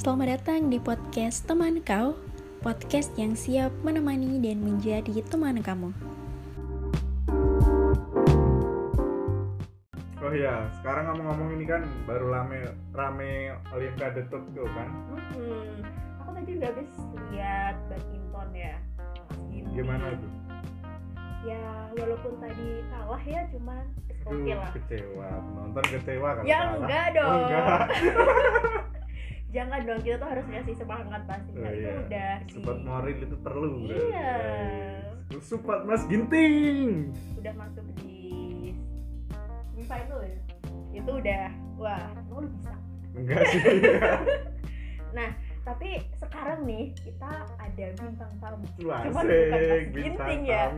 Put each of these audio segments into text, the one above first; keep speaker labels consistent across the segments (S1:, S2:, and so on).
S1: Selamat datang di podcast Teman Kau, podcast yang siap menemani dan menjadi teman kamu.
S2: Oh iya, sekarang ngomong-ngomong ini kan baru rame rame Olimpiade Tokyo kan?
S3: Hmm, aku tadi udah habis lihat badminton ya. Gini.
S2: Gimana tuh?
S3: Ya walaupun tadi kalah ya, cuman
S2: Aduh,
S3: okay lah.
S2: kecewa. Penonton kecewa kalau
S3: Ya
S2: kalah.
S3: enggak
S2: Oh,
S3: dong.
S2: enggak.
S3: Jangan dong, kita tuh harus ngasih semangat pasti.
S2: Oh,
S3: Nah, itu
S2: iya.
S3: udah di,
S2: Support moral itu perlu.
S3: Iya.
S2: Guys. Support Mas Ginting.
S3: udah masuk di semifinal ya. Itu udah wah, lo bisa.
S2: Enggak sih.
S3: Nah, tapi sekarang nih kita ada bintang tamu. Cuman bukan Mas Ginting ya.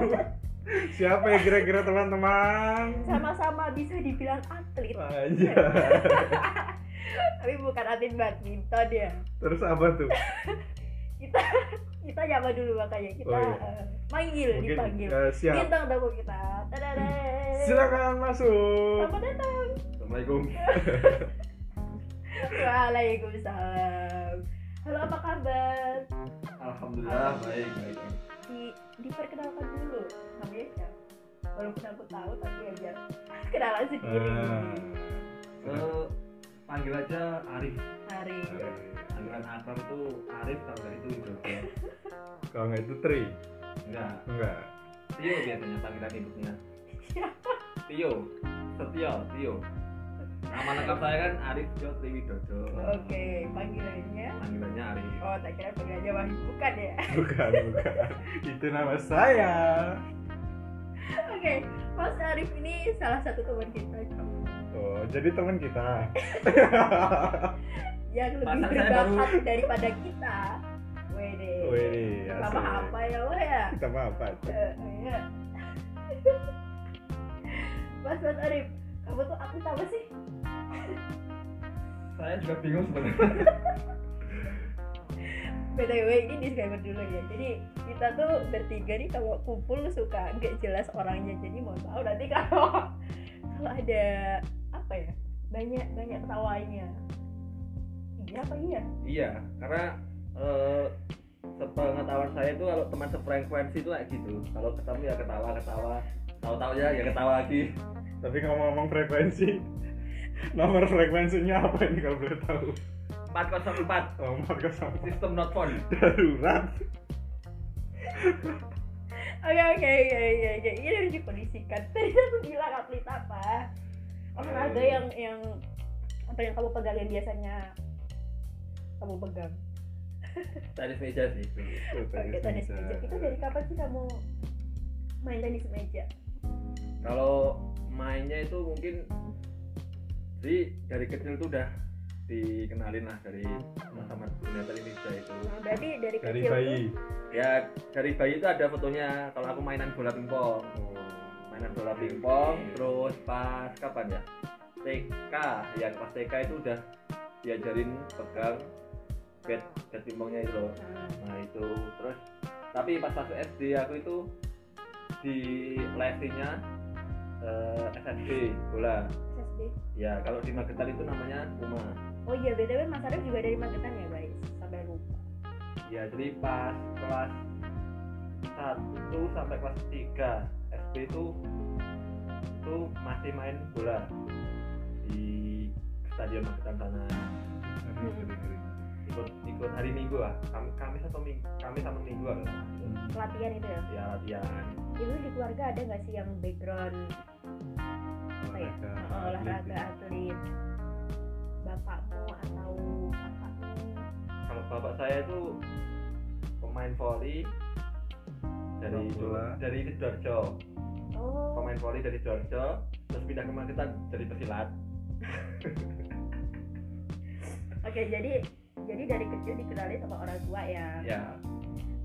S2: Siapa ya kira-kira teman-teman?
S3: Sama-sama bisa dibilang atlet.
S2: Aja.
S3: tapi bukan atlet badminton ya
S2: Terus apa tuh?
S3: kita kita nyapa dulu makanya kita
S2: Oh, iya.
S3: eh, manggil
S2: Mungkin
S3: dipanggil
S2: eh, siap.
S3: bintang tamu kita Tadada.
S2: Silakan masuk.
S3: selamat datang
S2: Assalamualaikum.
S3: waalaikumsalam halo apa kabar
S4: Alhamdulillah baik baik.
S3: di diperkenalkan dulu namanya siapa walaupun aku tahu tapi aja kenalan sendiri
S2: Ah.
S4: Eh, panggil aja Arif.
S3: hari
S4: Panggilan akrab itu Arif kalau dari itu Widodo.
S2: Kalau nggak itu Tri.
S4: Enggak.
S2: Enggak.
S4: Tio biasanya panggilan ibunya. Tio. Setio, Tio. Nama lengkap saya kan Arif Jo Tri Widodo.
S3: oke panggilannya
S4: Panggilannya Arif.
S3: oh tak kira panggilannya Wahyu bukan ya
S2: Bukan, bukan. Itu nama saya.
S3: Oke, Mas Arif ini salah satu teman kita
S2: Oh, jadi teman kita.
S3: yang lebih berbakat daripada kita. Wede.
S2: Wih,
S3: Sama apa ya lo ya?
S2: Kita mah apa?
S3: Eh, ya. Mas Mas Arif, kamu tuh aku apa sih?
S4: Saya juga bingung sebenarnya.
S3: BTW ini disclaimer dulu ya. Jadi kita tuh bertiga nih kalau kumpul suka nggak jelas orangnya. Jadi mau tahu nanti kalau kalau ada apa ya banyak banyak ketawanya. Iya apa iya?
S4: Iya, karena eh sepengetahuan saya itu kalau teman sefrekuensi itu kayak gitu. Kalau ketemu ya ketawa ketawa, tahu-tahu ya ya ketawa lagi.
S2: Tapi ngomong-ngomong frekuensi, nomor frekuensinya apa ini kalau boleh tahu?
S4: 404
S2: Nomor ke sama
S4: sistem not found.
S2: darurat.
S3: Oke oke oke oke oke. Ini harus dikondisikan. Tadi aku bilang atlet apa? Olahraga yang yang apa yang kamu pegang yang biasanya kamu pegang?
S4: Tenis meja sih.
S3: Oke tenis meja. Itu dari kapan sih kamu main tenis meja?
S4: Kalau mainnya itu mungkin jadi dari kecil tuh udah dikenalin lah dari sama dunia tenis meja itu.
S3: Nah, berarti dari
S2: Dari
S3: kecil
S2: bayi.
S4: Ya dari bayi itu ada fotonya kalau aku mainan bola pingpong.
S2: Oh.
S4: Mainan bola pingpong terus pas kapan ya TK ya pas TK itu udah diajarin pegang bat bat pingpongnya itu loh.
S3: Nah,
S4: itu terus tapi pas masuk SD aku itu di lesinya eh, SSB bola
S3: SSB.
S4: ya kalau di Magetan itu namanya Uma
S3: Oh iya btw Mas Arif juga dari Magetan ya guys. Sampai lupa.
S4: ya jadi pas kelas 1 sampai kelas 3 SD itu itu masih main bola di stadion Magetan sana ikut ikut hari Minggu lah. Kami kami satu minggu kami sama Minggu lah.
S3: Pelatihan itu ya.
S4: ya latihan.
S3: Itu di keluarga ada nggak sih yang background apa ya?
S2: Olahraga,
S3: eh, olahraga
S2: atlet.
S3: bapakmu atau kakakmu?
S4: Kalau bapak saya itu pemain volley dari
S2: bola.
S4: dari Sidoarjo.
S3: Oh.
S4: Pemain volley dari Sidoarjo terus pindah ke Magetan jadi pesilat
S3: oke jadi jadi dari kecil dikenali sama orang tua ya?
S4: Ya.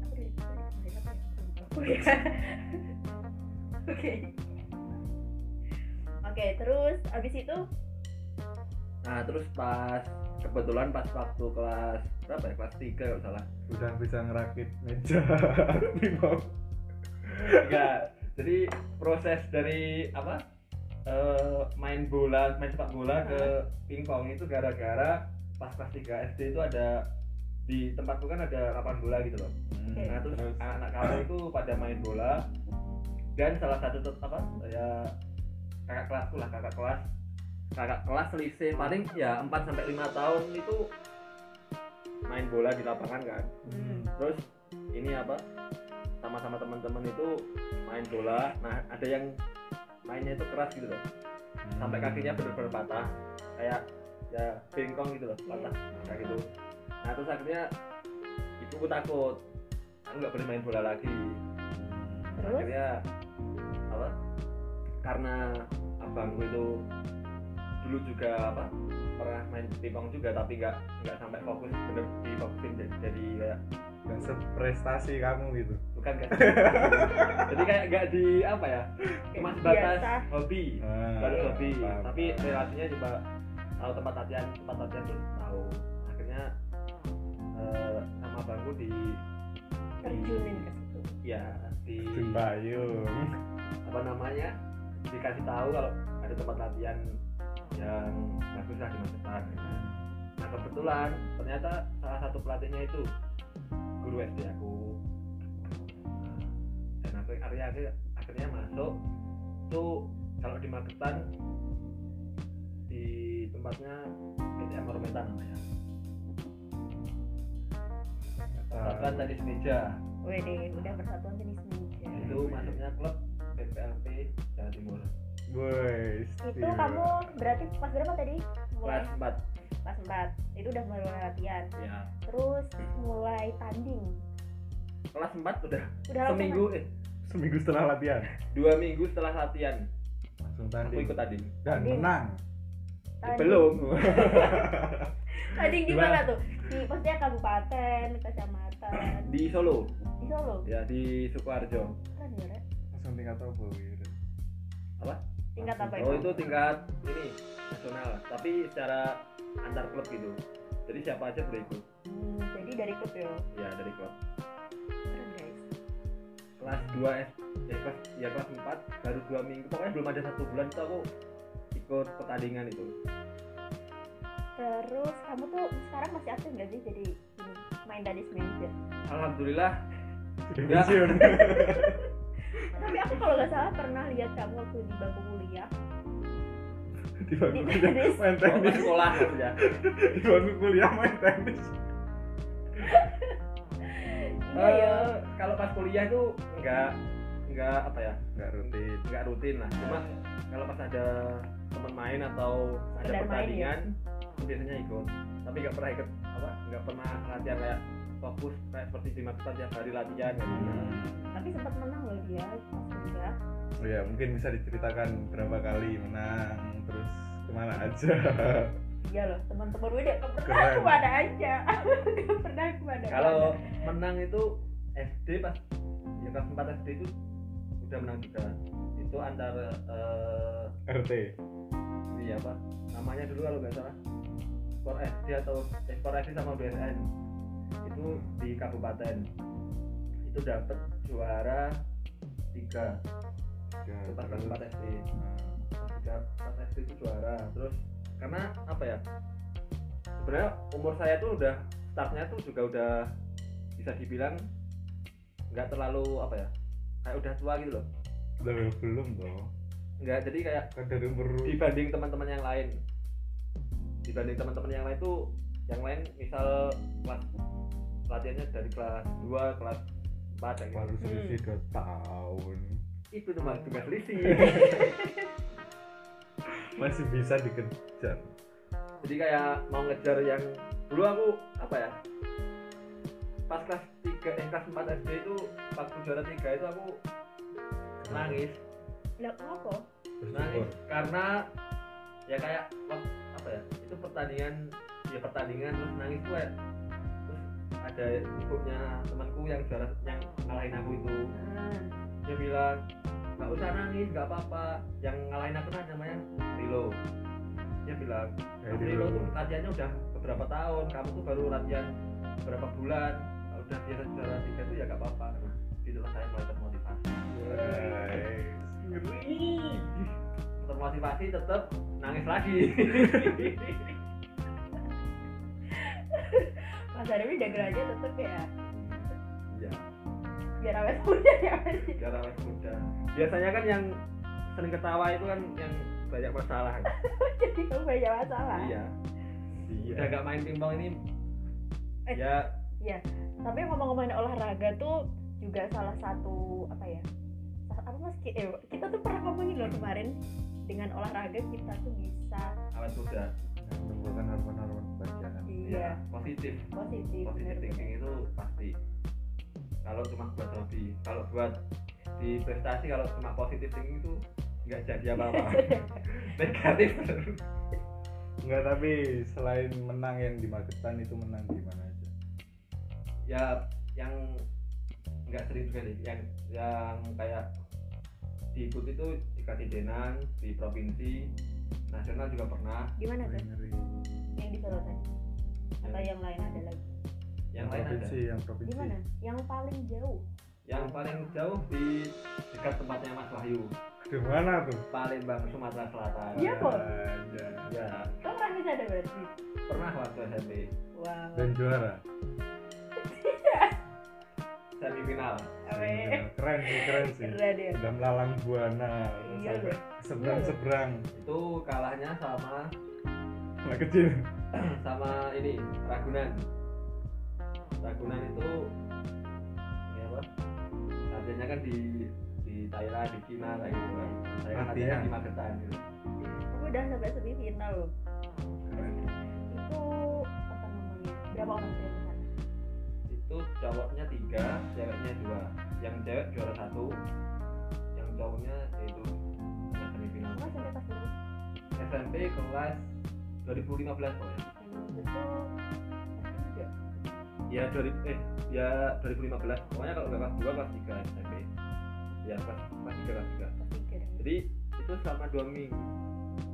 S3: Aku dari kecil dikenali apa Aku lupa. Oke. Oke. Terus abis itu?
S4: Nah terus pas kebetulan pas waktu kelas berapa ya? Kelas 3 kalau salah.
S2: Udah bisa ngerakit meja pingpong.
S4: Enggak. Jadi proses dari apa eh, main bola main sepak bola ke pingpong itu gara-gara pas kelas 3 SD itu ada di tempatku kan ada lapangan bola gitu loh.
S2: Hmm,
S3: Oke.
S4: nah terus anak-anak kami itu pada main bola. Dan salah satu apa ya kakak kelasku lah kakak kelas. Kakak kelas selisih paling ya 4 sampai 5 tahun itu main bola di lapangan kan.
S3: Hmm.
S4: terus ini apa sama-sama teman-teman itu main bola. Nah ada yang mainnya itu keras gitu loh. Sampai kakinya bener-bener patah. Kayak ya bengkong gitu loh patah. Kayak gitu. Nah terus akhirnya ibuku takut. Aku nggak boleh main bola lagi.
S3: Terus?
S4: akhirnya apa? Karena abangku itu dulu juga apa pernah main pingpong juga tapi nggak nggak sampai fokus bener di fokusin jadi, jadi kayak
S2: dan seprestasi kamu gitu.
S4: Bukan kayak jadi kayak nggak di apa ya cuma sebatas hobi.
S2: Ah,
S4: baru hobi.
S2: paham,
S4: tapi relasinya juga tahu tempat latihan tempat latihan tuh tahu. Akhirnya eh, sama bangku di
S3: terjunin ke situ.
S4: Ya di
S2: Jumbayung
S4: apa namanya dikasih tahu kalau ada tempat latihan yang bagus lah di Macetan nah kebetulan ternyata salah satu pelatihnya itu guru SD aku. Dan aku akhirnya akhirnya, akhirnya masuk. Tuh kalau di Magetan di tempatnya PTM Rometan namanya. Persatuan Tenis Meja
S3: Wede, udah persatuan tenis meja
S4: itu masuknya klub PPLP Jawa Timur.
S2: Woi,
S3: itu kamu berarti pas berapa tadi?
S4: Kelas 4
S3: pas 4 itu udah mulai latihan.
S4: Ya
S3: terus mulai tanding.
S4: Kelas 4 udah
S3: udah
S4: seminggu eh
S2: seminggu setelah latihan?
S4: dua minggu setelah latihan.
S2: Langsung
S4: aku
S2: tanding
S4: ikut tanding.
S2: Dan
S3: Tanding.
S2: menang.
S3: Tanding.
S4: belum.
S3: Tanding di
S2: Gimana?
S3: mana tuh? Di maksudnya kabupaten kecamatan?
S4: Di Solo.
S3: Di Solo?
S4: Ya di Sukoharjo.
S3: Keren ya
S2: langsung tingkat apa gitu
S4: apa?
S3: Tingkat apa
S4: oh itu tingkat ini nasional. Tapi secara antar klub gitu. Jadi siapa aja boleh ikut.
S3: Hmm, jadi dari klub ya?
S4: Ya dari klub.
S3: Keren guys.
S4: Kelas 2 S ya kelas ya kelas 4 baru dua minggu. Pokoknya belum ada satu bulan itu aku ikut pertandingan itu.
S3: Terus kamu tuh sekarang masih aktif nggak sih? Jadi ini, main tenis meja
S4: alhamdulillah.
S2: Sudah pensiun.
S3: Tapi aku kalau nggak salah pernah lihat kamu waktu di bangku kuliah
S2: di bangku
S3: Di
S2: kuliah
S3: tenis.
S2: main tenis
S4: sekolah maksudnya.
S2: Di bangku kuliah main tenis
S3: iya ya
S4: Eh, kalau pas kuliah itu enggak enggak apa ya?
S2: Nggak rutin.
S4: Enggak rutin lah. Cuma kalau pas ada teman main atau ada
S3: Sekedar main
S4: pertandingan biasanya ikut. Tapi nggak pernah ikut apa nggak pernah latihan kayak fokus kayak seperti di Magetan tiap hari latihan gitu.
S3: tapi sempat menang loh dia kuliah
S2: oh ya mungkin bisa diceritakan berapa kali menang terus ke mana aja.
S3: Iya loh teman-teman nggak pernah
S2: Keren.
S3: ke mana aja? Pernah ke mana
S4: kalau menang itu SD pas ya kelas 4 SD itu udah menang juga. Itu antara eh,
S2: RT
S4: ini apa? Namanya dulu kalau nggak salah. Skor SD atau eh, skor SD sama BSN itu di kabupaten. Itu dapat juara tiga.
S2: Ya,
S4: kelas 4 SD
S2: Nah,
S4: tiga pas SD itu juara. Terus karena apa ya? Sebenarnya umur saya tuh udah startnya tuh juga udah bisa dibilang nggak terlalu apa ya? Kayak udah tua gitu loh.
S2: Udah belum toh
S4: nggak jadi kayak
S2: kan dari umur
S4: dibanding teman-teman yang lain. Dibanding teman-teman yang lain tuh yang lain misal kelas latihannya dari kelas 2 kelas 4 kayak
S2: baru
S4: gitu.
S2: selisih dua tahun.
S4: Itu cuma tugas selisih
S2: masih bisa dikejar.
S4: Jadi kayak mau ngejar yang dulu aku apa ya pas kelas 3 eh kelas 4 SD itu pas juara 3 itu aku nangis.
S3: Lah apa
S4: nangis karena ya kayak wah, apa ya itu pertandingan ya pertandingan terus nangis kayak terus ada ibunya temanku yang juara yang ngalahin aku itu.
S3: Hmm.
S4: dia bilang nggak usah nangis nggak apa-apa. Yang ngalahin aku nah namanya Rilo. Dia bilang "Kamu
S2: Rilo.
S4: Rilo. tuh latihannya udah beberapa tahun kamu tuh baru latihan beberapa bulan kalau udah dia juara tiga tuh ya nggak apa-apa. Nah situlah saya mulai termotivasi. Ngeri termotivasi tetap nangis lagi
S3: Mas Arif udah aja tetep ya.
S4: Iya.
S3: Biar awet muda ya Mas.
S4: Biar awet muda. Biasanya kan yang sering ketawa itu kan yang banyak masalah.
S3: Jadi kamu banyak masalah.
S4: Iya.
S2: Iya.
S4: udah gak main pingpong ini.
S3: Eh.
S4: ya
S3: tapi ngomong-ngomongin olahraga tuh juga salah satu apa ya apa mas? Eh, kita tuh pernah ngomongin loh kemarin dengan olahraga kita tuh bisa
S4: awet muda.
S2: Menumbuhkan hormon-hormon.
S3: Iya.
S4: Positif.
S3: Positif
S4: positif thinking itu pasti. Kalau cuma buat hobi. Kalau buat di prestasi kalau cuma positif thinking itu nggak jadi apa-apa. Negatif. Terus
S2: Enggak, tapi selain menang yang di Magetan itu menang di mana aja?
S4: ya yang nggak sering juga sih. Yang yang kayak diikut itu di Kasidenan di provinsi. Nasional juga pernah.
S3: Di mana tuh yang di Solo tadi atau yang lain ada lagi
S4: yang lain ada
S2: provinsi, yang provinsi.
S3: di mana yang paling jauh
S4: yang paling jauh di dekat tempatnya Mas Wahyu
S2: Di mana tuh?
S4: Palembang Sumatera Selatan
S3: Iya, kok.
S2: Ada.
S4: ya
S3: kamu pernah bisa ada berarti
S4: pernah waktu SMP
S3: wow
S2: Dan juara.
S4: semifinal.
S2: Keren sih, keren sih.
S3: keren ya
S2: Udah melalang buana
S3: Iya,
S2: sampai seberang-seberang.
S4: itu kalahnya sama
S2: Anak kecil.
S4: sama ini Ragunan. Ragunan itu ini apa? Latihannya kan di di Thailand di Cina kayak gitu kan. Saya kan latihannya
S2: Latihan.
S4: di Magetan gitu.
S3: Aku udah sampai semifinal loh.
S2: Keren.
S3: itu apa namanya berapa orang sana
S4: itu cowoknya tiga ceweknya dua. Yang cewek juara satu yang cowoknya yaitu semifinal
S3: sampai
S4: SMP kelas 2015 pokoknya ya 2000 eh ya 2015 pokoknya kalau nggak kelas 2 kelas 3 SMP ya kelas kelas 3 kelas 3
S3: pas tiga dan
S4: jadi itu selama dua minggu.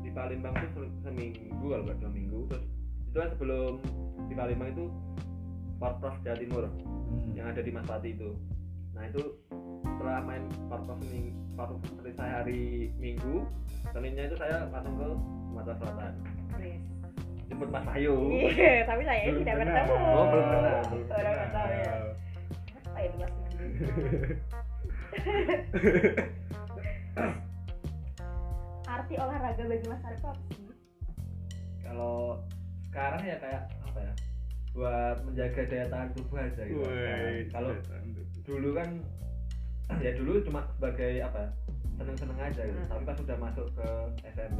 S4: Di Palembang itu se- seminggu kalau nggak dua minggu. Terus itu kan sebelum di Palembang itu Porprov Jawa Timur
S2: Hmm.
S4: yang ada di Maspati itu. Nah itu setelah main seminggu Porprov seperti saya hari Minggu Seninnya itu saya langsung ke Sumatera Selatan
S3: Yes.
S4: jemput Mas Wahyu
S3: Iya, tapi saya
S2: Belum
S3: tidak
S2: kenal.
S3: bertemu.
S4: Oh, belum kenal.
S3: Orang nggak tahu ya. Apa itu Mas Nandi? Arti olahraga bagi Mas Arif apa sih?
S4: kalau sekarang ya kayak apa ya buat menjaga daya tahan tubuh aja gitu kalau dulu kan ya dulu cuma sebagai apa ya, seneng-seneng aja gitu
S3: Hmm.
S4: tapi pas udah masuk ke SMP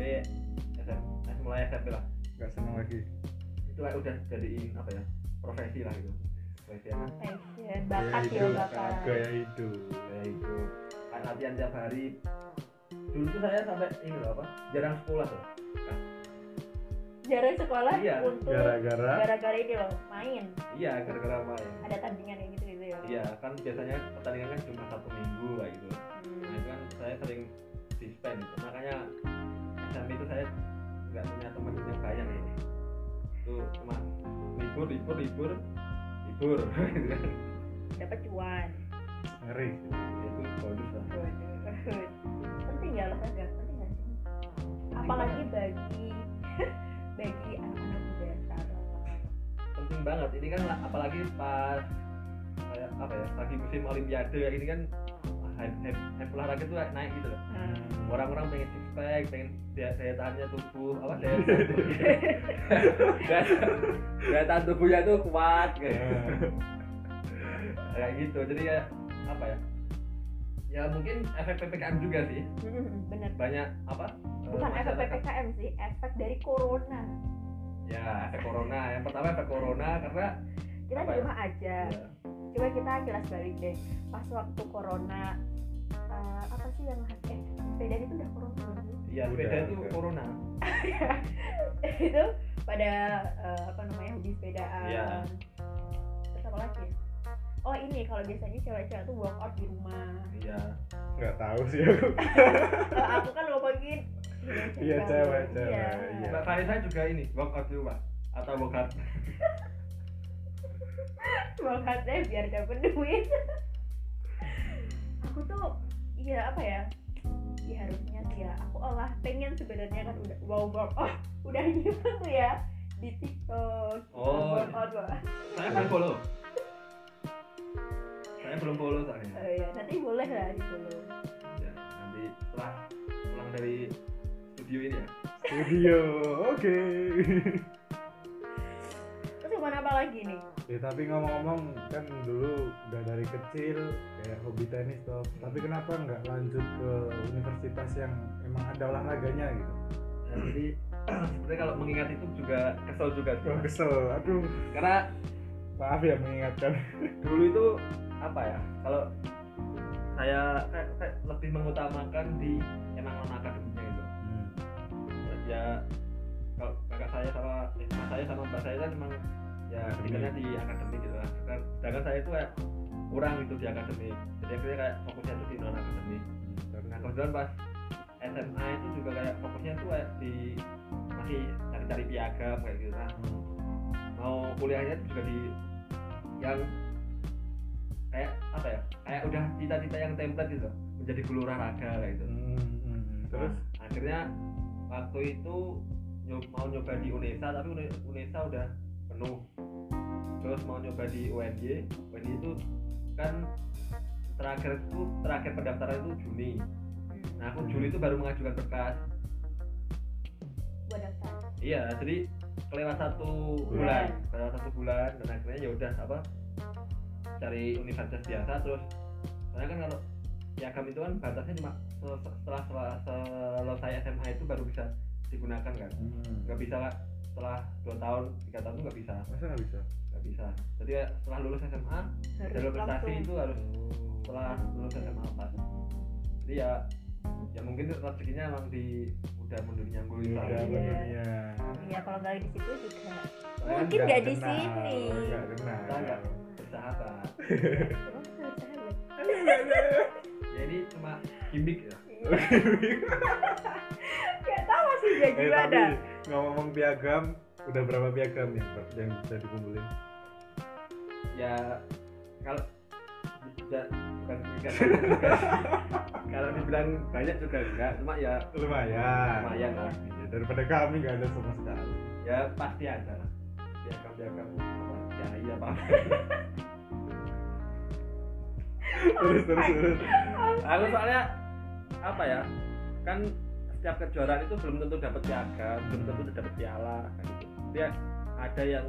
S4: SM, eh, mulai SMP lah
S2: nggak seneng lagi.
S4: itu kayak udah jadiin apa ya profesi lah gitu profesi
S3: Passion, bakat
S2: Gaya
S3: ya
S2: hidup,
S3: bakat.
S2: Gaya hidup.
S4: ya itu kayak latihan tiap hari dulu tuh saya sampai ini loh apa jarang sekolah tuh
S3: Jarang sekolah
S4: Iya,
S3: untuk
S2: Gara-gara
S3: gara-gara ini loh main.
S4: iya gara-gara main
S3: Ada tandingan yang gitu gitu ya.
S4: iya kan biasanya pertandingan kan cuma satu minggu kayak gitu nah
S3: Hmm.
S4: itu kan saya sering dispen gitu. makanya SMP itu saya nggak punya teman yang banyak nih itu cuma libur libur libur libur gitu kan
S3: Dapat cuan.
S2: ngeri.
S4: itu bonus lah.
S3: Penting ya olahraga, penting nggak sih? Apalagi bagi bagi anak-anak muda sekarang.
S4: penting banget ini kan apalagi pas kayak apa ya lagi musim olimpiade kayak ini kan hype, hype, hype olahraga tuh naik gitu loh
S3: Hmm.
S4: orang-orang pengen six pack pengen daya, daya tahannya tubuh apa daya tahan tubuh daya, daya tahan tubuhnya tuh kuat kayak kayak gitu jadi ya apa ya ya mungkin efek ppkm juga sih
S3: Hmm, Bener.
S4: banyak apa eh,
S3: Bukan efek PPKM sih, efek dari corona.
S4: ya efek corona yang pertama efek corona karena
S3: Kita di
S4: ya?
S3: rumah aja.
S4: ya,
S3: Coba kita kilas balik deh. Pas waktu corona eh, apa sih yang eh sepeda itu udah corona belum sih?
S4: ya
S2: Udah,
S4: sepeda itu corona
S3: itu pada eh, apa namanya hobi sepedaan.
S4: Iya.
S3: Terus apa lagi? ya? Oh ini kalau biasanya cewek-cewek tuh workout di rumah.
S4: iya
S2: nggak tahu sih aku.
S3: Kalau aku kan ngomongin
S2: Iya, cewek, cewek,
S3: Iya.
S2: iya.
S4: mbak Farisa juga ini workout di rumah atau workout
S3: Workoutnya biar dapet duit. aku tuh iya apa ya? Ya harusnya sih ya. Aku olah pengen sebenarnya kan udah wow workout. Oh, udah gitu tuh ya. di TikTok
S4: Oh.
S3: aduh aduh.
S4: saya kan follow saya belum follow soalnya
S3: Oh iya, nanti boleh lah di follow.
S4: ya nanti setelah pulang dari studio ini ya
S2: Studio, oke.
S3: Terus ke mana apa lagi nih?
S2: Ya tapi ngomong-ngomong kan dulu udah dari kecil kayak hobi tenis toh. Tapi kenapa nggak lanjut ke universitas yang emang ada olahraganya gitu?
S4: Nah, jadi sebenarnya kalau mengingat itu juga kesel juga
S2: Oh, kesel, aduh.
S4: karena
S2: Maaf ya mengingatkan.
S4: dulu itu apa ya kalau saya kayak, kayak lebih mengutamakan di emang non akademiknya gitu ya kalau kakak saya sama eh, saya sama mbak saya kan emang ya
S2: Akademik.
S4: tinggalnya di akademik gitu lah. Sedangkan- saya itu kayak kurang gitu di akademik jadi akhirnya kayak fokusnya itu di non akademik nah kebetulan pas SMA itu juga kayak fokusnya tuh kayak di masih cari-cari piagam kayak gitu nah mau kuliahnya juga di yang kayak apa ya? Kayak udah cita-cita yang template gitu menjadi guru olahraga kayak gitu.
S2: Hmm, hmm, hmm.
S4: terus akhirnya waktu itu nyob- mau nyoba di UNESA tapi Une- UNESA udah penuh terus mau nyoba di UNY UNY itu kan terakhir itu terakhir pendaftaran itu Juni nah aku Juli itu baru mengajukan berkas
S3: Gua daftar.
S4: iya jadi kelewat satu Bulan. kelewat satu bulan dan akhirnya ya udah apa cari universitas biasa terus soalnya kan kalau piagam itu kan batasnya cuma se- se- setelah, setelah selesai SMA itu baru bisa digunakan kan
S2: hmm.
S4: nggak bisa Kak. setelah dua tahun tiga tahun itu nggak bisa
S2: masa nggak bisa?
S4: Nggak bisa jadi ya setelah lulus SMA jalur prestasi itu harus setelah lulus SMA pas jadi ya ya mungkin rezekinya emang di udah mundur nyanggung
S2: Iya.
S3: Iya.
S2: iya.
S3: Iya, kalau nggak di situ juga. Mungkin nggak di sini.
S2: nggak kenal.
S4: Kita nggak bersahabat jadi cuma gimmick ya
S3: Gak tahu sih dia
S2: Eh,
S3: juga ada.
S2: ngomong piagam, udah berapa piagam nih Pak, yang bisa dikumpulin?
S4: Ya kalau ya, bukan kalau dibilang banyak juga enggak cuma ya
S2: Lumayan.
S4: Lumayan lah.
S2: Iya, daripada kami nggak ada sama sekali.
S4: ya pasti ada lah piagam apa ya iya pak
S2: terus terus terus.
S4: aku soalnya apa ya kan setiap kejuaraan itu belum tentu dapat piagam belum tentu dapat piala kayak gitu dia ada yang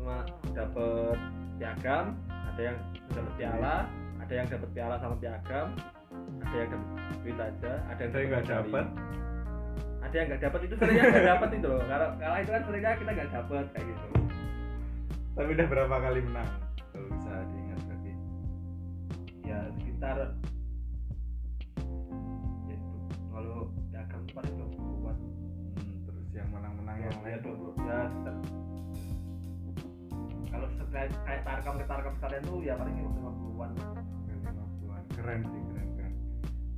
S4: cuma dapat piagam ada yang dapat piala ada yang dapat piala sama piagam ada yang dapat duit aja ada yang
S2: nggak dapat.
S4: ada yang nggak dapat itu seringnya nggak dapat itu loh kalau kalau itu kan seringnya kita nggak dapat kayak gitu
S2: Tapi udah berapa kali menang? Kalau bisa diingat lagi.
S4: ya sekitar ya itu kalau piagam itu paling
S2: Hmm, terus yang menang-menang yang
S4: ya
S2: lain
S4: dua puluh ya sekitar- kalau kayak tarkam ke tarkam sekalian tuh ya paling lima puluhan
S2: lima puluhan. Keren sih, keren keren.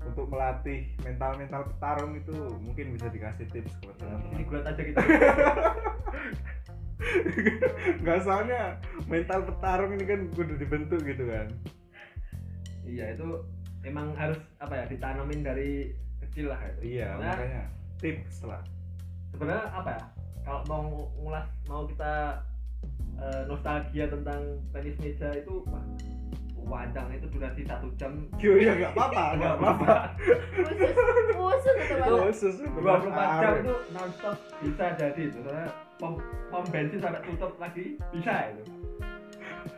S2: Untuk melatih mental-mental petarung itu mungkin bisa dikasih tips
S4: ini
S2: teman-teman.
S4: gulat aja gitu
S2: Nggak soalnya mental petarung ini kan kudu dibentuk gitu kan.
S4: iya itu emang harus apa ya ditanamin dari kecil lah itu
S2: Iya,
S4: Nah,
S2: makanya tips lah.
S4: sebenarnya apa ya kalau mau ngulas mau kita eh, nostalgia tentang tenis meja itu wah, panjang itu durasi satu jam
S2: Yo ya nggak apa-apa, nggak apa-apa.
S3: Khusus, khusus itu.
S2: Khusus untuk
S4: 24 jam
S2: petarung.
S4: itu nonstop bisa jadi itu karena pom, pom bensin sampai tutup lagi bisa itu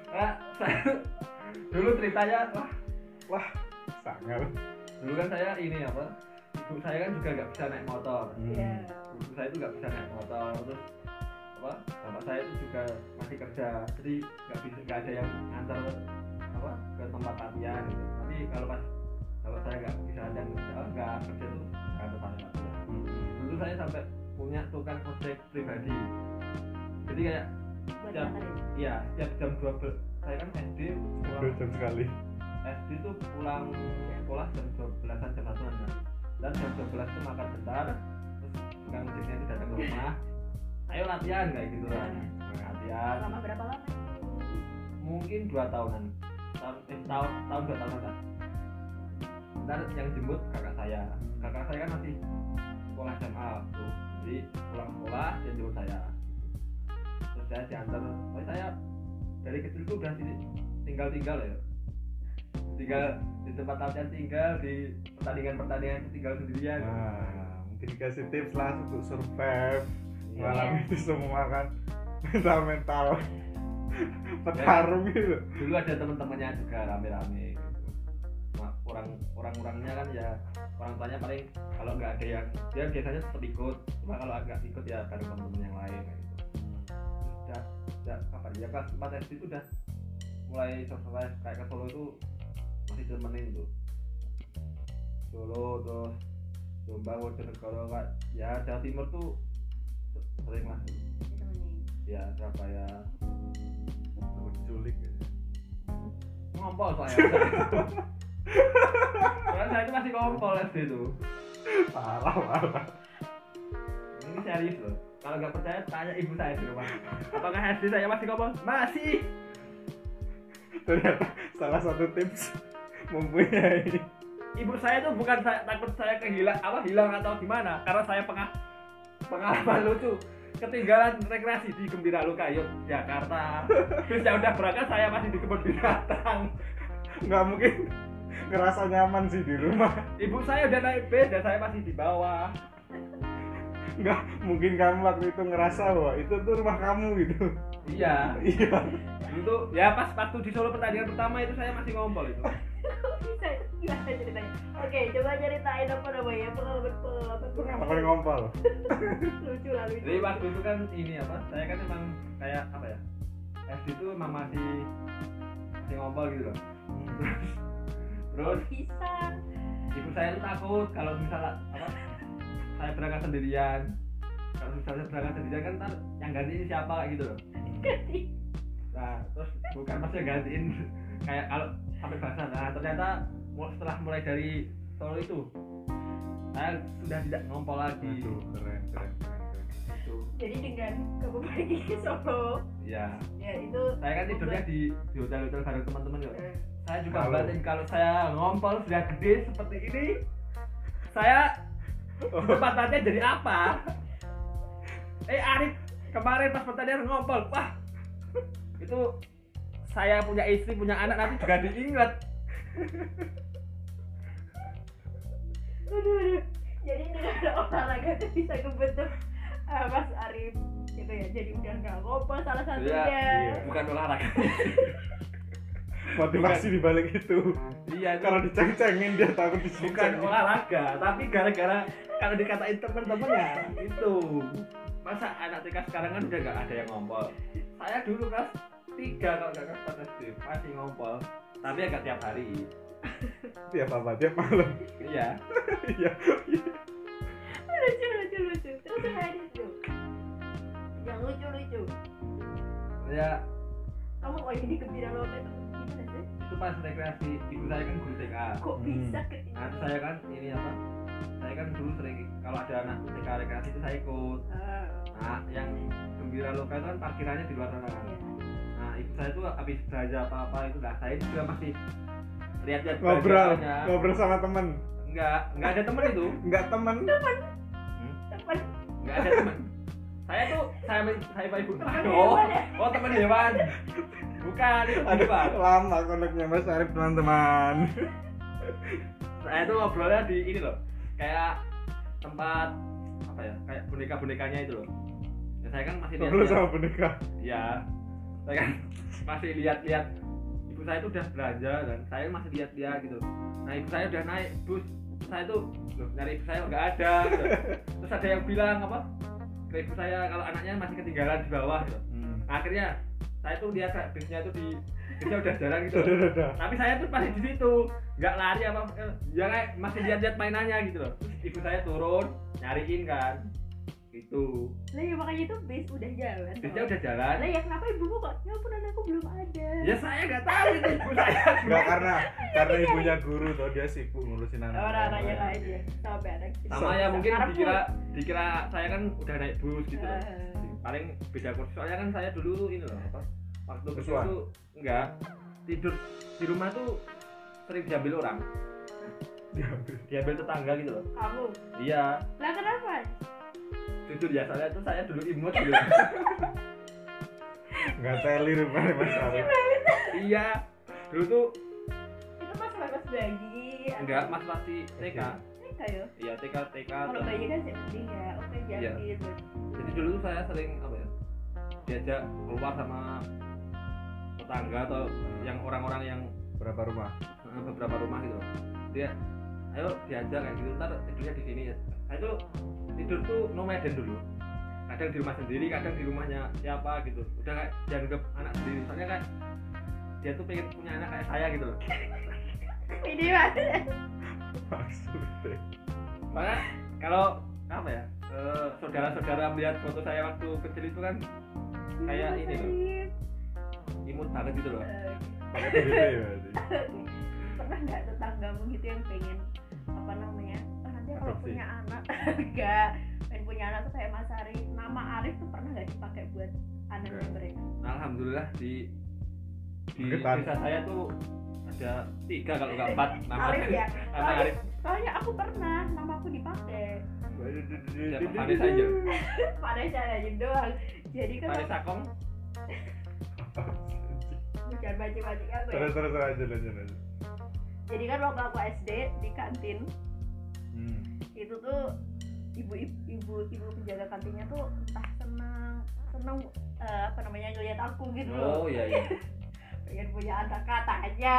S4: karena saya dulu ceritanya wah
S2: sangat.
S4: dulu kan saya ini apa ibu saya kan juga nggak bisa naik motor
S3: Iya.
S4: ibu saya itu nggak bisa naik motor terus apa bapak saya itu juga masih kerja jadi nggak bisa nggak ada yang antar apa ke tempat latihan gitu. Tapi kalau pas kalau saya nggak bisa dan eh, nggak kerja tuh nggak ada saya latihan. Dulu saya sampai punya tukang ojek pribadi. Jadi kayak
S3: nganterin.
S4: iya setiap jam 12 saya kan SD
S2: Dua
S4: pulang.
S2: Jam sekali.
S4: SD tuh pulang sekolah jam 12an jam 1 kan. Dan jam 12 tuh makan bentar terus tukang ojeknya itu datang ke rumah ayo latihan kayak gitu kan. Latihan.
S3: Selama berapa lama?
S4: mungkin dua tahunan. Tahun eh, tahun tahun dua tahunan kan ntar yang jemput kakak saya. Kakak saya kan masih sekolah SMA tuh jadi pulang sekolah dia jemput saya. Terus saya diantar. Pokoknya saya dari kecil tuh udah tinggal tinggal ya. Tinggal di tempat latihan tinggal di pertandingan pertandingan tinggal sendirian.
S2: Nah mungkin dikasih tips lah untuk survive
S4: Iya.
S2: mengalami itu semua kan. Mental mental. Petarung gitu
S4: dulu ada teman-temannya juga rame-rame gitu. Cuma orang orang-orangnya kan ya orang tuanya paling kalau nggak ada yang dia biasanya tetap ikut. Cuma kalau agak ikut ya bareng teman-teman yang lain kayak gitu. Udah udah kapan ya? Kelas 4 SD itu udah mulai survive kayak ke Solo itu masih temenin tuh. Solo terus Jombang Bojonegoro Kak. ya Jawa Timur tuh sering lah. Ya Surabaya.
S2: Culik gitu.
S4: ngompol saya Soalnya saya itu masih ngompol SD itu.
S2: Parah parah.
S4: Ini serius loh. Kalau nggak percaya tanya ibu saya di rumah. Apakah SD saya masih ngompol? Masih.
S2: Ternyata salah satu tips mempunyai.
S4: Ibu saya tuh bukan saya takut saya kehilang apa hilang atau gimana? Karena saya pengah pengalaman lucu ketinggalan rekreasi di Gembira Luka Jakarta. Terus ya udah berangkat saya masih di kebun binatang.
S2: Nggak mungkin ngerasa nyaman sih di rumah.
S4: Ibu saya udah naik bed dan saya masih di bawah.
S2: Nggak mungkin kamu waktu itu ngerasa bahwa itu tuh rumah kamu gitu.
S4: Iya.
S2: Iya.
S4: Tuh ya pas waktu di Solo pertandingan pertama itu saya masih ngompol itu.
S3: bisa gimana ceritanya oke coba ceritain apa namanya pengalaman pengalaman pengalaman
S2: ngompol
S3: lucu lah lucu
S4: Jadi waktu itu kan ini apa? Saya kan emang kayak apa ya? SD itu emang masih masih ngompol gitu loh. Terus
S3: bisa
S4: ibu saya tuh takut kalau misalnya apa? Saya berangkat sendirian. Kalau misalnya berangkat sendirian kan ntar yang gantiin siapa kayak gitu loh.
S3: ganti
S4: Nah, terus bukan maksudnya gantiin kayak kalau sampai bahasa. Nah, ternyata setelah mulai dari Solo itu saya sudah tidak ngompol lagi.
S2: Aduh, keren keren keren, keren.
S4: Itu.
S3: jadi dengan kamu pergi ke Solo
S4: Iya.
S3: ya itu
S4: Saya kan tidurnya di di hotel-hotel bareng teman-teman ya.
S3: Eh,
S4: saya juga
S2: Kalau-
S4: batin kalau saya ngompol sudah gede seperti ini saya kesempatannya jadi apa eh Arif kemarin pas pertandingan ngompol wah itu saya punya istri punya anak nanti juga diingat
S3: aduh aduh. Jadi dengan olahraga itu bisa kebentuk eh, Mas Arif. Gitu ya. Jadi udah nggak ngompol salah satunya.
S2: Iya.
S4: bukan olahraga.
S2: Motivasi di balik itu.
S4: Iya itu.
S2: Kalau diceng-cengin dia takut
S4: bukan
S2: diceng-cengin
S4: olahraga tapi gara-gara kalau dikatain temen-temennya itu. Masa anak TK sekarang kan udah gak ada yang ngompol. Saya dulu kelas tiga kalau nggak kelas empat SD masih ngompol. Tapi agak tiap hari
S2: tiap apa? Tiap malam?
S4: Iya.
S2: Iya.
S3: Lucu lucu lucu. Terus yang lain itu? Yang lucu lucu
S4: ya.
S3: Kamu oh ini gembira lo itu gimana sih?
S4: Itu pas rekreasi ibu saya kan guru TK
S3: kok
S2: Hmm.
S3: bisa
S4: nah
S3: ketinggalan
S4: terus saya kan ini apa? Saya kan dulu sering kalau ada anak TK rekreasi itu saya ikut.
S3: Ah,
S4: nah yang gembira loka itu kan parkirannya di luar sana kan
S3: iya.
S4: nah ibu saya tuh habis belanja apa apa itu lah saya juga masih lihat-lihat
S2: ngobrol ngobrol sama temen.
S4: Enggak enggak ada temen itu.
S2: Nggak temen.
S3: Teman
S4: enggak ada temen. Saya tuh saya saya pak ibu. Oh oh temen hewan bukan itu
S2: aduh
S4: hewan
S2: lama koneknya mas Arif teman-teman.
S4: Saya tuh ngobrolnya di ini loh. Kayak tempat apa ya kayak boneka bonekanya itu loh. Ya, saya kan masih
S2: ngobrol sama
S4: lihat
S2: boneka?
S4: Ya saya kan masih lihat-lihat ibu saya tuh udah belanja dan saya masih lihat dia gitu nah ibu saya udah naik bus saya tuh loh nyari ibu saya nggak ada gitu. terus ada yang bilang apa ke ibu saya kalau anaknya masih ketinggalan di bawah gitu.
S2: hmm.
S4: Nah, akhirnya saya tuh lihat bisnya itu di bisnya udah jalan gitu tapi saya tuh masih di situ nggak lari apa eh, ya kayak masih lihat-lihat mainannya gitu loh terus ibu saya turun nyariin kan gitu.
S3: Lah ya makanya itu bis udah jalan
S4: bisnya udah jalan.
S3: Lah ya kenapa ibumu kok ya ampun anakku belum ada?
S4: Ya saya nggak tahu itu ibu saya.
S2: Enggak karena karena ibunya guru tuh dia sibuk ngurusin anak.
S3: orang-orangnya aja sampai anak
S4: sama ya mungkin dikira dikira saya kan udah naik bus gitu. Loh.
S3: Eh.
S4: paling beda kursi. Soalnya kan saya dulu ini loh apa waktu kecil tuh enggak. Tidur di rumah tuh sering diambil orang.
S2: Diambil.
S4: diambil tetangga gitu loh.
S3: Kamu?
S4: Iya.
S3: Lah kenapa
S4: jujur ya soalnya tuh saya dulu imut gitu.
S2: Nggak teli rupanya mas Arif
S4: iya. Dulu tuh
S3: itu pas pas bayi
S4: enggak mas pasti TK.
S3: TK ya?
S4: Iya TK TK
S3: kalau bayi kan sedih ya oke
S4: Iya.
S3: jadi
S4: jadi dulu tuh saya sering apa ya diajak keluar sama tetangga atau yang orang-orang yang
S2: berapa rumah?
S4: Eh, beberapa rumah gitu. Loh. dia ayo diajak kayak gitu ntar tidurnya di sini ya. Saya tuh tidur tuh nomaden dulu. Kadang di rumah sendiri kadang di rumahnya siapa gitu. Udah kayak dianggap anak sendiri. Soalnya kan dia tuh pengen punya anak kayak saya gitu loh.
S3: Ini
S2: maksudnya?
S4: Makanya kalau apa ya eh, saudara-saudara melihat foto saya waktu kecil itu kan kayak ini loh. Imut banget gitu loh.
S3: Pernah nggak tetanggamu gitu yang pengen apa namanya oh, nanti kalau
S2: Adopsi.
S3: punya anak enggak. Pengen punya anak tuh kayak Mas Arif nama Arif tuh pernah nggak dipakai buat anaknya mereka?
S4: Alhamdulillah di di desa saya tuh ada tiga kalau nggak empat nama.
S3: Arif ya?
S4: Nama Arif.
S3: soalnya aku pernah nama aku dipakai
S4: siapa Vanessa aja.
S3: pada saya aja doang. Jadi kan
S4: Vanessa Kong
S3: bukan aku ya.
S2: Terus terus terus aja lanjut lanjut
S3: jadi kan waktu aku SD di kantin
S2: hmm.
S3: itu tuh ibu ibu ibu penjaga kantinnya tuh entah senang senang eh, apa namanya ngeliat aku gitu. Loh
S4: oh iya iya.
S3: Pengen punya anak katanya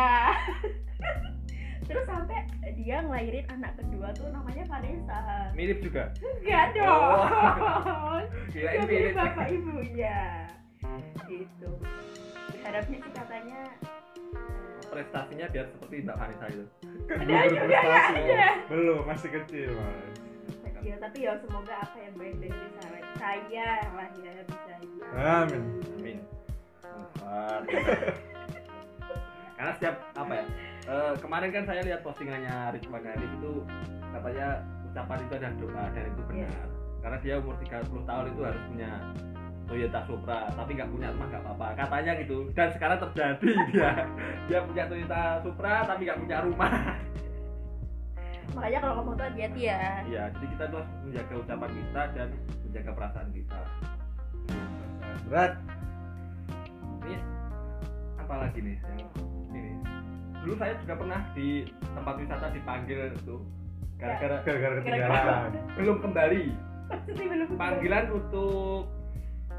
S3: terus sampai dia ngelahirin anak kedua tuh namanya Vanessa.
S4: Mirip juga?
S3: Enggak dong.
S4: Gila
S3: Dia
S4: ini
S3: mirip
S4: mirip.
S3: bapak ibunya. Gitu. Berharapnya sih katanya
S4: prestasinya biar seperti Mbak Vanessa itu
S3: Ada
S2: belum
S3: juga
S2: berprestasi
S3: ya, ada.
S2: belum masih kecil mas.
S3: Ya tapi ya semoga apa yang baik dari saya saya lah ya bisa
S2: amin.
S4: Amin. Empat. karena setiap apa ya eh, kemarin kan saya lihat postingannya Rizwan Hanif itu katanya ucapan itu adalah doa dan itu benar
S3: Iya.
S4: karena dia umur 30 tahun itu harus punya Toyota Supra tapi nggak punya rumah nggak apa-apa. Katanya gitu. Dan sekarang terjadi dia. Dia punya Toyota Supra tapi nggak punya rumah.
S3: Makanya kalau kamu tuh hati-hati ya.
S4: Iya, jadi kita tuh harus menjaga ucapan kita dan menjaga perasaan kita.
S2: berat.
S4: Ini apa lagi nih? Yang ini? Dulu saya juga pernah di tempat wisata dipanggil tuh gara-gara
S2: gara-gara ketinggalan.
S4: belum kembali. Panggilan untuk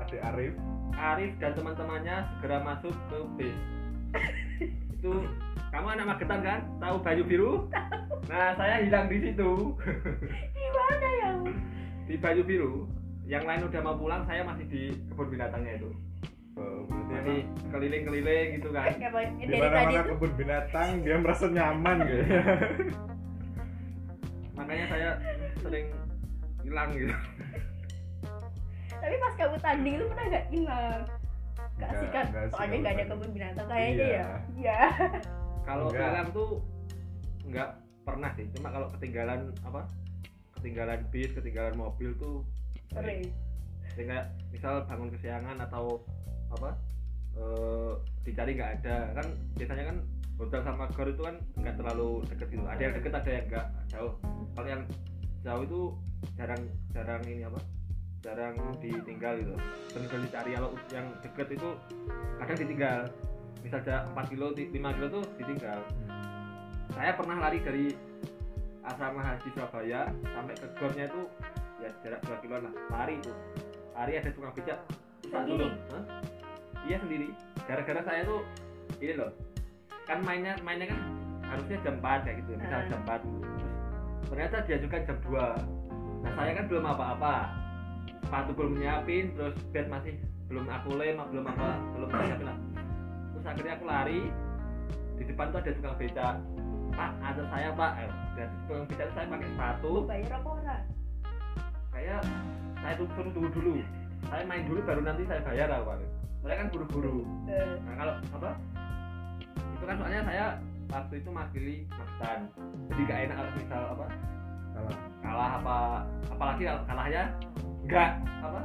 S2: adik Arif
S4: Arif dan teman-temannya segera masuk ke bis. Itu kamu anak Magetan kan? Tahu Bayu Biru? Nah, saya hilang di situ.
S3: gimana ya
S4: Di Bayu Biru. Yang lain udah mau pulang, saya masih di kebun binatangnya itu.
S2: oh, berarti
S4: masih keliling-keliling gitu kan
S2: di
S3: dari
S2: mana
S3: tadi
S2: mana
S3: tuh
S2: kebun binatang dia merasa nyaman kayaknya
S4: makanya saya sering hilang gitu
S3: tapi pas kamu tanding itu pernah nggak hilang? Gak
S2: Nggak-
S3: sih kan soalnya nggak ada kebun binatang kayaknya
S2: Iya.
S3: ya. Iya.
S4: Kalau hilang tuh nggak pernah sih. Cuma kalau ketinggalan apa ketinggalan bis ketinggalan mobil tuh
S3: sering.
S4: Sering. Kayak misal bangun kesiangan atau apa eh, dicari nggak ada. Kan biasanya kan hotel sama gor itu kan nggak terlalu deket gitu. Ada yang deket ada yang nggak. Jauh. Kalau yang jauh itu jarang jarang ini apa jarang ditinggal gitu. Benar dicari kalau yang deket itu kadang ditinggal. Misalnya 4 kilo 5 kilo tuh ditinggal. Saya pernah lari dari asrama haji Surabaya sampai ke gornya itu ya jarak 2 kilo lah lari itu. Lari ada tukang becak
S3: Sendiri?
S4: iya sendiri. Gara-gara saya tuh ini loh kan mainnya mainnya kan harusnya jam 4 kayak gitu misal
S3: Ah.
S4: jam 4 gitu. terus ternyata diajukan jam 2 nah saya kan belum apa-apa sepatu belum nyiapin terus bed masih belum aku lem belum apa belum saya siapin lah. terus akhirnya aku lari di depan tuh ada tukang becak. Pak ada saya pak. Eh, dan tukang becak saya pakai sepatu.
S3: Bayar apa ora?
S4: Kayak saya tuh suruh tunggu dulu. Saya main dulu baru nanti saya bayar awal saya kan buru-buru.
S3: Eh,
S4: nah kalau apa? Itu kan soalnya saya waktu itu makili Magetan jadi gak enak kalau misal apa?
S2: Salah
S4: kalah apa? Apalagi kalau kalahnya nggak apa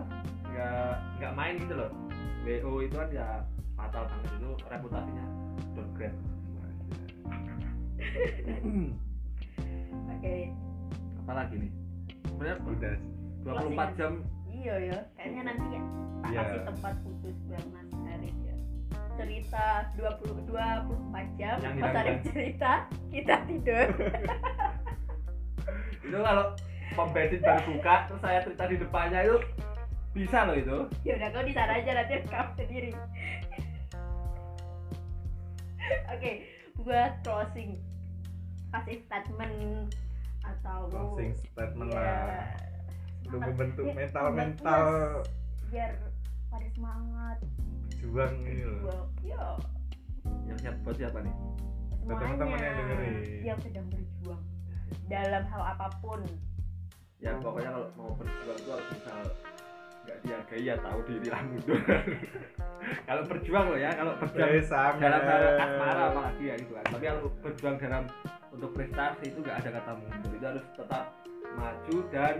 S4: nggak nggak main gitu loh. WO itu kan ya fatal banget itu reputasinya. Downgrade
S3: oke.
S4: Apalagi nih? Sebenarnya
S2: udah.
S4: 24 jam.
S3: Iya ya kayaknya nanti ya. Tak
S2: Iya.
S3: kasih tempat khusus buat mas Arif cerita 20 24 jam.
S4: Yang
S3: Mas Arif cerita kita tidur.
S4: Itu kalau pom bensin baru buka terus saya cerita di depannya itu bisa loh itu.
S3: Ya udah kau di sana aja nanti rekam sendiri. Oke buat closing. Kasih statement atau
S2: closing statement
S3: ya,
S2: lah belum
S3: semangat.
S2: membentuk
S3: Ya,
S2: mental mental.
S3: biar pada semangat.
S2: Juang ini loh.
S3: Yo
S4: yang siap buat siapa nih?
S2: Teman-teman yang
S3: semuanya
S2: dengerin.
S3: yang sedang berjuang. Dalam hal apa pun
S4: ya pokoknya kalau mau berjuang itu harus misal nggak dihargai ya tahu diri lah mundur. Kalau berjuang loh ya kalau berjuang
S2: Eh, sama.
S4: dalam hal asmara apalagi ya gitu kan. Tapi kalau berjuang dalam untuk prestasi itu nggak ada kata mundur. Itu harus tetap maju dan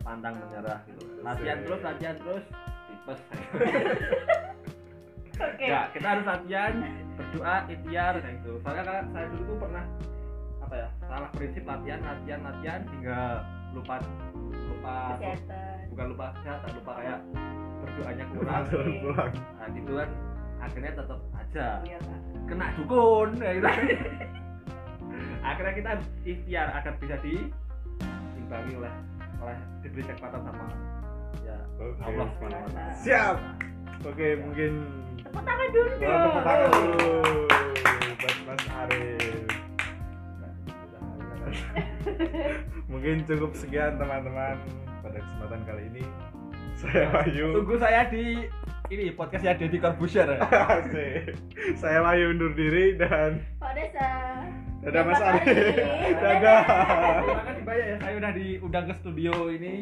S4: pantang menyerah gitu. Latihan terus latihan terus tipes.
S3: Oke.
S4: Ya kita harus latihan berdoa ikhtiar kayak gitu. Soalnya kan saya dulu tuh pernah apa ya salah prinsip latihan latihan latihan hingga lupa lupa
S3: kesehatan.
S4: bukan lupa kesehatan lupa kayak berdoanya kurang.
S2: Pulang.
S4: Nah gitu kan akhirnya tetap aja
S3: iya
S4: kena dukun ya gitu. akhirnya kita ikhtiar agar bisa diimbangi oleh oleh diberi kekuatan sama ya
S2: Oke.
S4: Allah subhanahu wa ta'ala.
S2: Siap. Oke mungkin
S3: tepuk tangan dulu.
S2: Oh, tepuk tangan dulu. Buat Mas Arif mungkin cukup sekian teman-teman pada kesempatan kali ini. Saya Wahyu.
S4: tunggu saya di ini podcastnya Deddy Corbuzier
S2: Asik. saya Wahyu undur diri dan
S3: Pak Desa.
S2: Dadah Mas
S3: kasih.
S2: dadah.
S4: Terima kasih banyak ya saya udah diundang ke studio ini.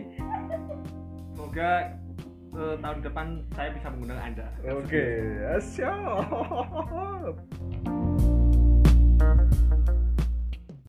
S4: Semoga eh, tahun depan saya bisa mengundang anda.
S2: Oke siap